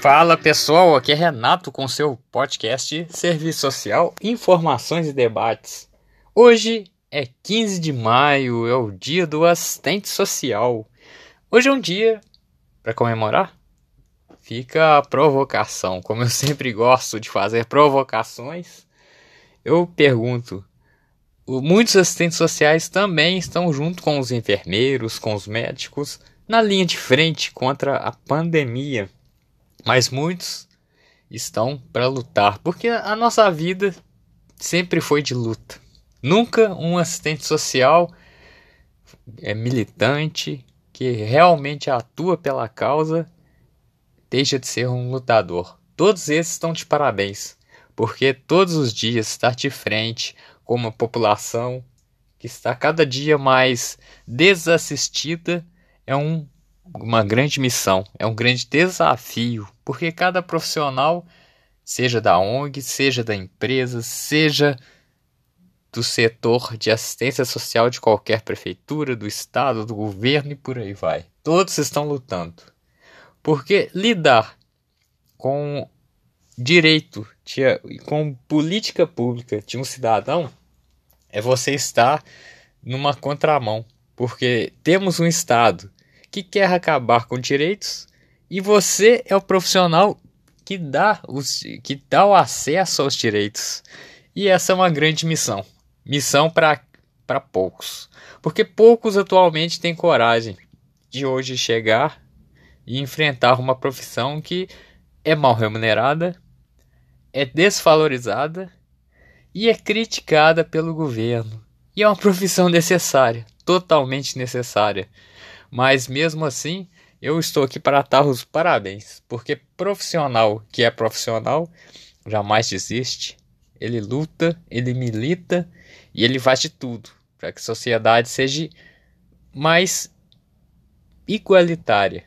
Fala pessoal, aqui é Renato com seu podcast Serviço Social, Informações e Debates. Hoje é 15 de maio, é o dia do assistente social. Hoje é um dia para comemorar? Fica a provocação, como eu sempre gosto de fazer provocações. Eu pergunto: muitos assistentes sociais também estão junto com os enfermeiros, com os médicos, na linha de frente contra a pandemia. Mas muitos estão para lutar, porque a nossa vida sempre foi de luta. Nunca um assistente social é militante que realmente atua pela causa deixa de ser um lutador. Todos esses estão de parabéns, porque todos os dias estar de frente com uma população que está cada dia mais desassistida é um uma grande missão, é um grande desafio, porque cada profissional, seja da ONG, seja da empresa, seja do setor de assistência social de qualquer prefeitura, do estado, do governo e por aí vai. Todos estão lutando. Porque lidar com direito, com política pública de um cidadão é você estar numa contramão. Porque temos um Estado que quer acabar com direitos e você é o profissional que dá, os, que dá o acesso aos direitos. E essa é uma grande missão. Missão para poucos. Porque poucos atualmente têm coragem de hoje chegar e enfrentar uma profissão que é mal remunerada, é desvalorizada e é criticada pelo governo. E é uma profissão necessária, totalmente necessária. Mas mesmo assim, eu estou aqui para dar os parabéns, porque profissional que é profissional jamais desiste. Ele luta, ele milita e ele faz de tudo para que a sociedade seja mais igualitária.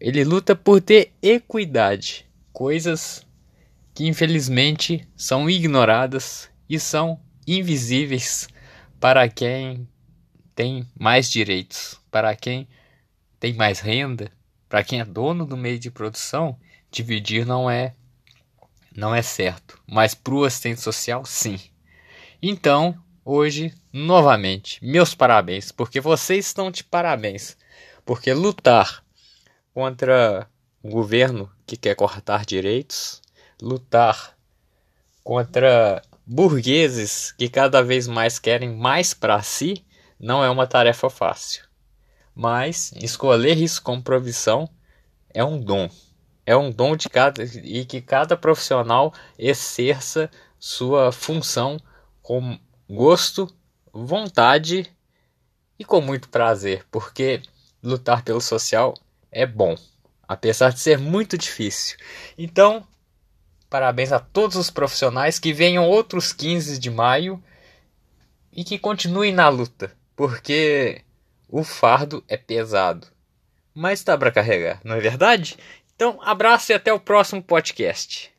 Ele luta por ter equidade, coisas que infelizmente são ignoradas e são invisíveis para quem tem mais direitos, para quem tem mais renda, para quem é dono do meio de produção, dividir não é não é certo, mas para o assistente social sim. Então, hoje, novamente, meus parabéns, porque vocês estão de parabéns, porque lutar contra o governo que quer cortar direitos, lutar contra burgueses que cada vez mais querem mais para si, não é uma tarefa fácil. Mas escolher isso como provisão é um dom. É um dom de cada e que cada profissional exerça sua função com gosto, vontade e com muito prazer, porque lutar pelo social é bom, apesar de ser muito difícil. Então, parabéns a todos os profissionais que venham outros 15 de maio e que continuem na luta porque o fardo é pesado. Mas dá para carregar, não é verdade? Então, abraço e até o próximo podcast.